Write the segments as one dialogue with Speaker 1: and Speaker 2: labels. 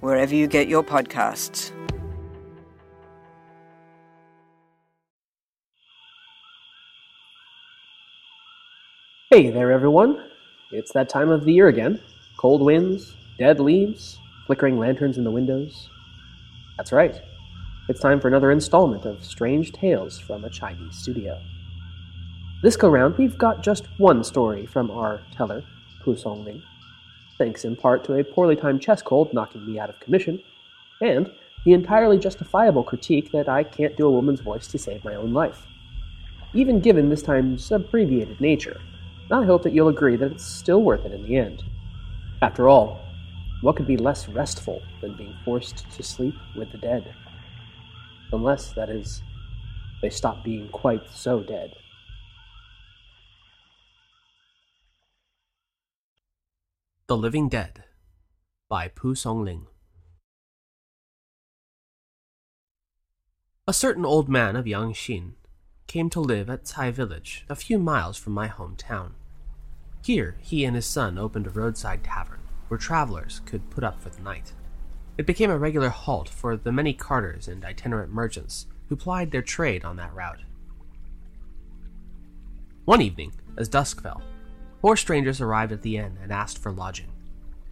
Speaker 1: wherever you get your podcasts.
Speaker 2: Hey there, everyone. It's that time of the year again. Cold winds, dead leaves, flickering lanterns in the windows. That's right. It's time for another installment of Strange Tales from a Chinese Studio. This go round, we've got just one story from our teller, Pu Songling thanks in part to a poorly timed chest cold knocking me out of commission, and the entirely justifiable critique that I can't do a woman's voice to save my own life. Even given this time's abbreviated nature, I hope that you'll agree that it's still worth it in the end. After all, what could be less restful than being forced to sleep with the dead? Unless, that is, they stop being quite so dead.
Speaker 3: The Living Dead by Pu Songling. A certain old man of Yangxin came to live at Cai village, a few miles from my hometown. Here, he and his son opened a roadside tavern where travelers could put up for the night. It became a regular halt for the many carters and itinerant merchants who plied their trade on that route. One evening, as dusk fell, Four strangers arrived at the inn and asked for lodging,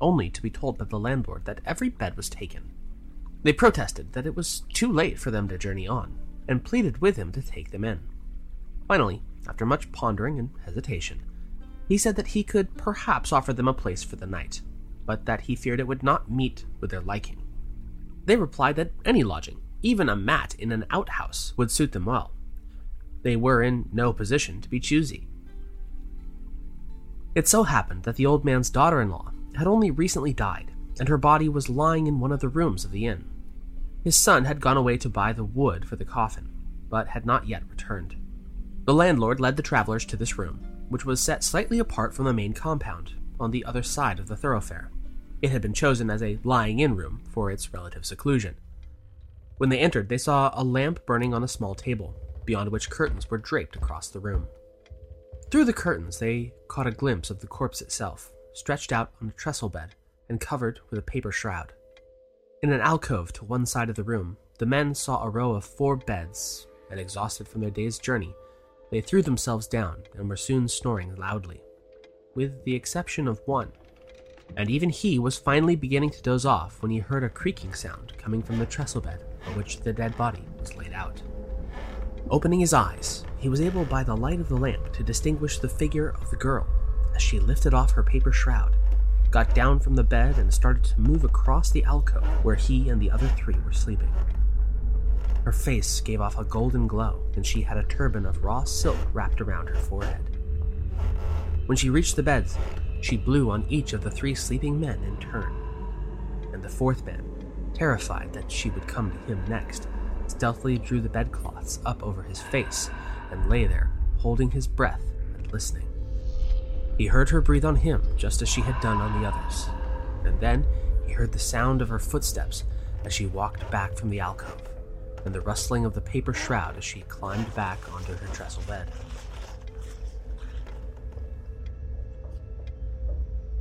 Speaker 3: only to be told by the landlord that every bed was taken. They protested that it was too late for them to journey on, and pleaded with him to take them in. Finally, after much pondering and hesitation, he said that he could perhaps offer them a place for the night, but that he feared it would not meet with their liking. They replied that any lodging, even a mat in an outhouse, would suit them well. They were in no position to be choosy, it so happened that the old man's daughter in law had only recently died, and her body was lying in one of the rooms of the inn. His son had gone away to buy the wood for the coffin, but had not yet returned. The landlord led the travelers to this room, which was set slightly apart from the main compound, on the other side of the thoroughfare. It had been chosen as a lying in room for its relative seclusion. When they entered, they saw a lamp burning on a small table, beyond which curtains were draped across the room. Through the curtains, they caught a glimpse of the corpse itself, stretched out on a trestle bed and covered with a paper shroud. In an alcove to one side of the room, the men saw a row of four beds, and exhausted from their day's journey, they threw themselves down and were soon snoring loudly, with the exception of one. And even he was finally beginning to doze off when he heard a creaking sound coming from the trestle bed on which the dead body was laid out. Opening his eyes, he was able by the light of the lamp to distinguish the figure of the girl as she lifted off her paper shroud, got down from the bed, and started to move across the alcove where he and the other three were sleeping. Her face gave off a golden glow, and she had a turban of raw silk wrapped around her forehead. When she reached the beds, she blew on each of the three sleeping men in turn, and the fourth man, terrified that she would come to him next, stealthily drew the bedcloths up over his face and lay there, holding his breath and listening. He heard her breathe on him just as she had done on the others, and then he heard the sound of her footsteps as she walked back from the alcove, and the rustling of the paper shroud as she climbed back onto her trestle bed.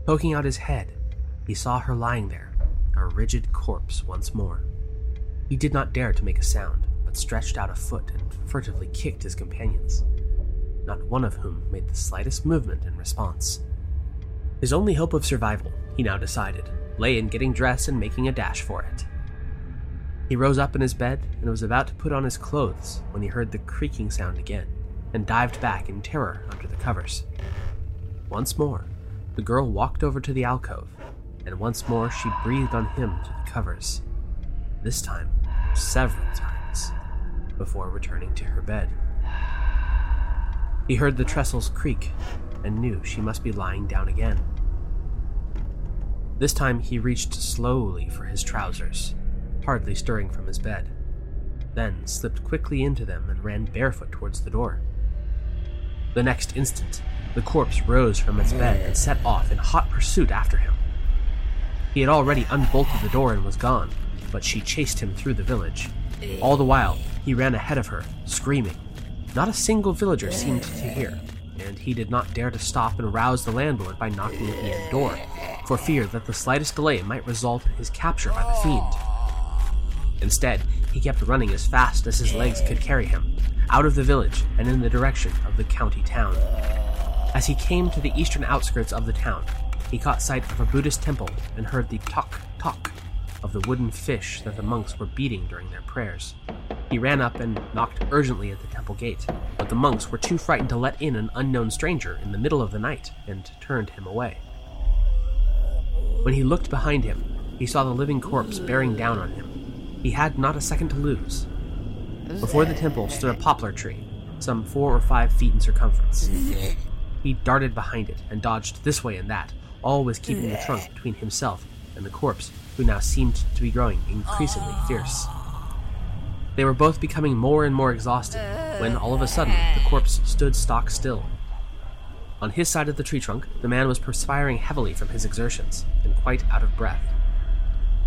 Speaker 3: Poking out his head, he saw her lying there, a rigid corpse once more. He did not dare to make a sound, but stretched out a foot and furtively kicked his companions, not one of whom made the slightest movement in response. His only hope of survival, he now decided, lay in getting dressed and making a dash for it. He rose up in his bed and was about to put on his clothes when he heard the creaking sound again and dived back in terror under the covers. Once more, the girl walked over to the alcove, and once more she breathed on him through the covers. This time, several times, before returning to her bed. He heard the trestles creak and knew she must be lying down again. This time he reached slowly for his trousers, hardly stirring from his bed, then slipped quickly into them and ran barefoot towards the door. The next instant, the corpse rose from its bed and set off in hot pursuit after him. He had already unbolted the door and was gone, but she chased him through the village. All the while, he ran ahead of her, screaming. Not a single villager seemed to hear, and he did not dare to stop and rouse the landlord by knocking at the inn door, for fear that the slightest delay might result in his capture by the fiend. Instead, he kept running as fast as his legs could carry him, out of the village and in the direction of the county town. As he came to the eastern outskirts of the town, he caught sight of a Buddhist temple and heard the tok tok of the wooden fish that the monks were beating during their prayers. He ran up and knocked urgently at the temple gate, but the monks were too frightened to let in an unknown stranger in the middle of the night and turned him away. When he looked behind him, he saw the living corpse bearing down on him. He had not a second to lose. Before the temple stood a poplar tree, some four or five feet in circumference. He darted behind it and dodged this way and that, always keeping the trunk between himself and the corpse, who now seemed to be growing increasingly fierce. They were both becoming more and more exhausted when all of a sudden the corpse stood stock still. On his side of the tree trunk, the man was perspiring heavily from his exertions and quite out of breath.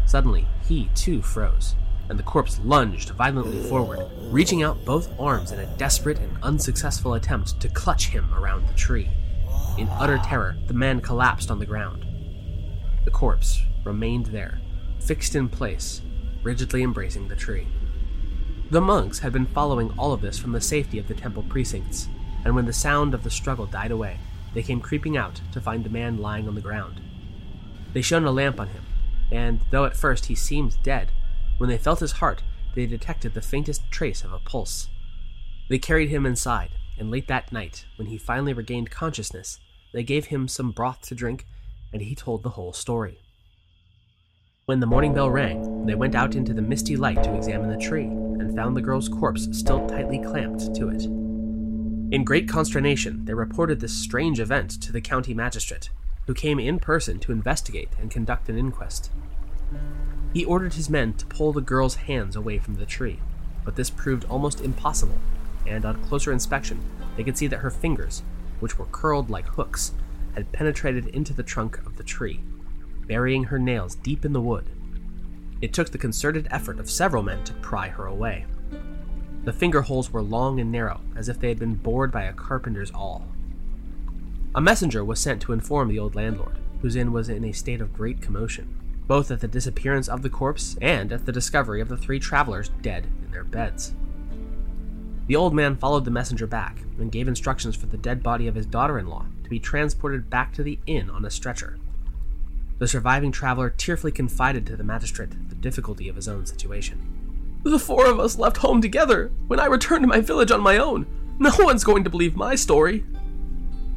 Speaker 3: Suddenly, he too froze, and the corpse lunged violently forward, reaching out both arms in a desperate and unsuccessful attempt to clutch him around the tree. In utter terror, the man collapsed on the ground. The corpse remained there, fixed in place, rigidly embracing the tree. The monks had been following all of this from the safety of the temple precincts, and when the sound of the struggle died away, they came creeping out to find the man lying on the ground. They shone a lamp on him, and though at first he seemed dead, when they felt his heart, they detected the faintest trace of a pulse. They carried him inside, and late that night, when he finally regained consciousness, they gave him some broth to drink, and he told the whole story. When the morning bell rang, they went out into the misty light to examine the tree, and found the girl's corpse still tightly clamped to it. In great consternation, they reported this strange event to the county magistrate, who came in person to investigate and conduct an inquest. He ordered his men to pull the girl's hands away from the tree, but this proved almost impossible, and on closer inspection, they could see that her fingers, which were curled like hooks, had penetrated into the trunk of the tree, burying her nails deep in the wood. It took the concerted effort of several men to pry her away. The finger holes were long and narrow, as if they had been bored by a carpenter's awl. A messenger was sent to inform the old landlord, whose inn was in a state of great commotion, both at the disappearance of the corpse and at the discovery of the three travelers dead in their beds. The old man followed the messenger back and gave instructions for the dead body of his daughter in law to be transported back to the inn on a stretcher. The surviving traveler tearfully confided to the magistrate the difficulty of his own situation. The four of us left home together when I returned to my village on my own. No one's going to believe my story.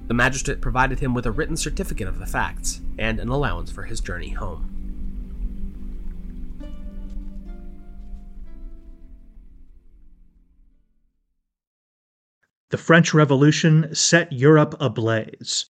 Speaker 3: The magistrate provided him with a written certificate of the facts and an allowance for his journey home.
Speaker 4: The French Revolution set Europe ablaze.